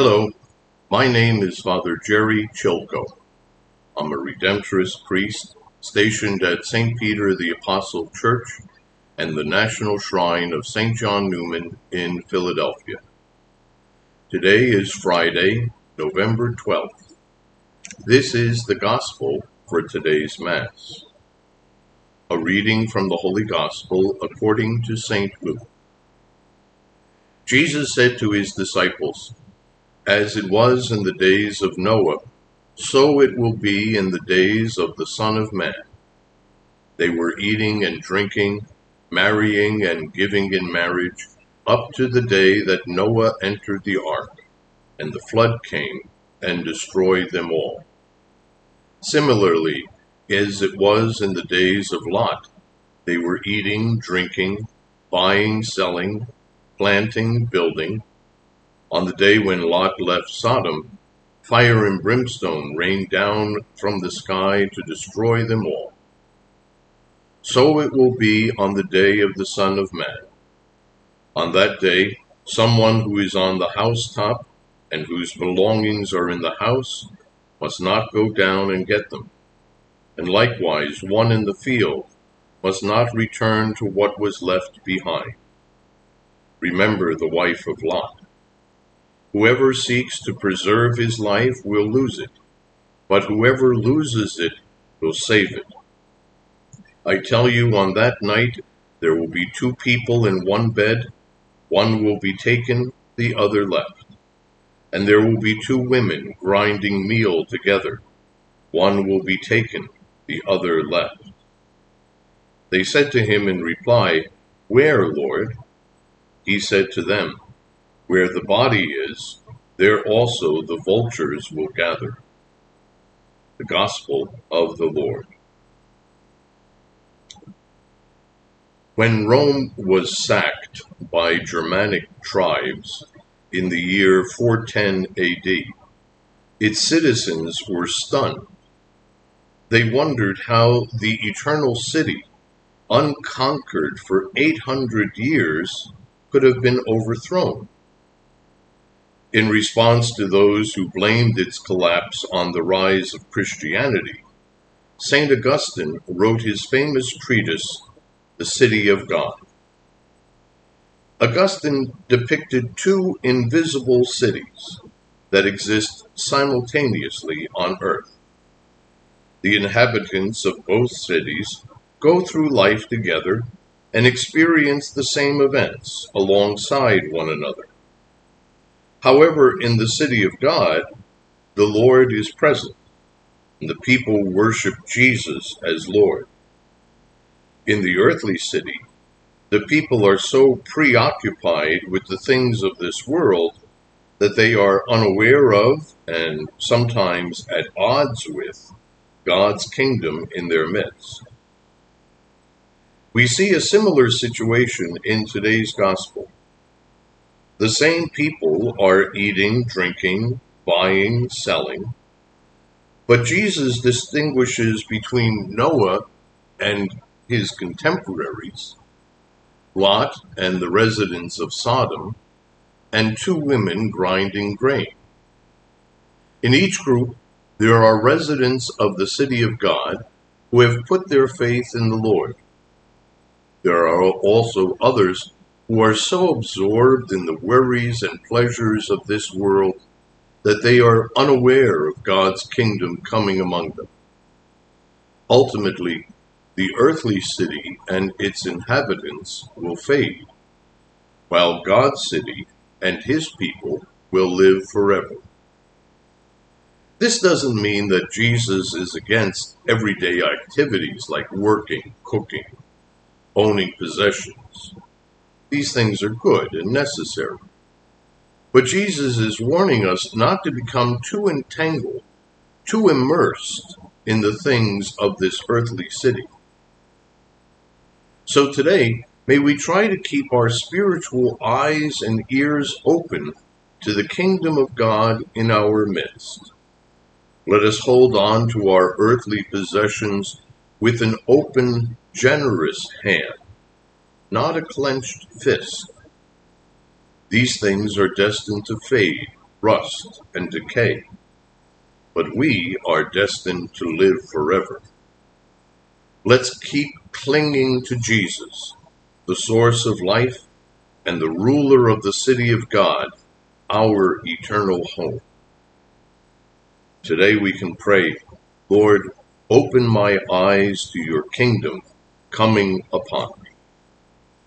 Hello, my name is Father Jerry Chilko. I'm a Redemptorist priest stationed at St. Peter the Apostle Church and the National Shrine of St. John Neumann in Philadelphia. Today is Friday, November 12th. This is the Gospel for today's Mass. A reading from the Holy Gospel according to St. Luke. Jesus said to his disciples, as it was in the days of Noah, so it will be in the days of the Son of Man. They were eating and drinking, marrying and giving in marriage, up to the day that Noah entered the ark, and the flood came and destroyed them all. Similarly, as it was in the days of Lot, they were eating, drinking, buying, selling, planting, building, on the day when Lot left Sodom, fire and brimstone rained down from the sky to destroy them all. So it will be on the day of the Son of Man. On that day, someone who is on the housetop and whose belongings are in the house must not go down and get them. And likewise, one in the field must not return to what was left behind. Remember the wife of Lot. Whoever seeks to preserve his life will lose it, but whoever loses it will save it. I tell you, on that night there will be two people in one bed, one will be taken, the other left. And there will be two women grinding meal together, one will be taken, the other left. They said to him in reply, Where, Lord? He said to them, where the body is, there also the vultures will gather. The Gospel of the Lord. When Rome was sacked by Germanic tribes in the year 410 AD, its citizens were stunned. They wondered how the eternal city, unconquered for 800 years, could have been overthrown. In response to those who blamed its collapse on the rise of Christianity, St. Augustine wrote his famous treatise, The City of God. Augustine depicted two invisible cities that exist simultaneously on earth. The inhabitants of both cities go through life together and experience the same events alongside one another. However, in the city of God, the Lord is present, and the people worship Jesus as Lord. In the earthly city, the people are so preoccupied with the things of this world that they are unaware of and sometimes at odds with God's kingdom in their midst. We see a similar situation in today's gospel. The same people are eating, drinking, buying, selling. But Jesus distinguishes between Noah and his contemporaries, Lot and the residents of Sodom, and two women grinding grain. In each group, there are residents of the city of God who have put their faith in the Lord. There are also others who are so absorbed in the worries and pleasures of this world that they are unaware of God's kingdom coming among them. Ultimately, the earthly city and its inhabitants will fade, while God's city and his people will live forever. This doesn't mean that Jesus is against everyday activities like working, cooking, owning possessions. These things are good and necessary. But Jesus is warning us not to become too entangled, too immersed in the things of this earthly city. So today, may we try to keep our spiritual eyes and ears open to the kingdom of God in our midst. Let us hold on to our earthly possessions with an open, generous hand not a clenched fist. These things are destined to fade rust, and decay, but we are destined to live forever. Let's keep clinging to Jesus, the source of life and the ruler of the city of God, our eternal home. Today we can pray, Lord, open my eyes to your kingdom coming upon me.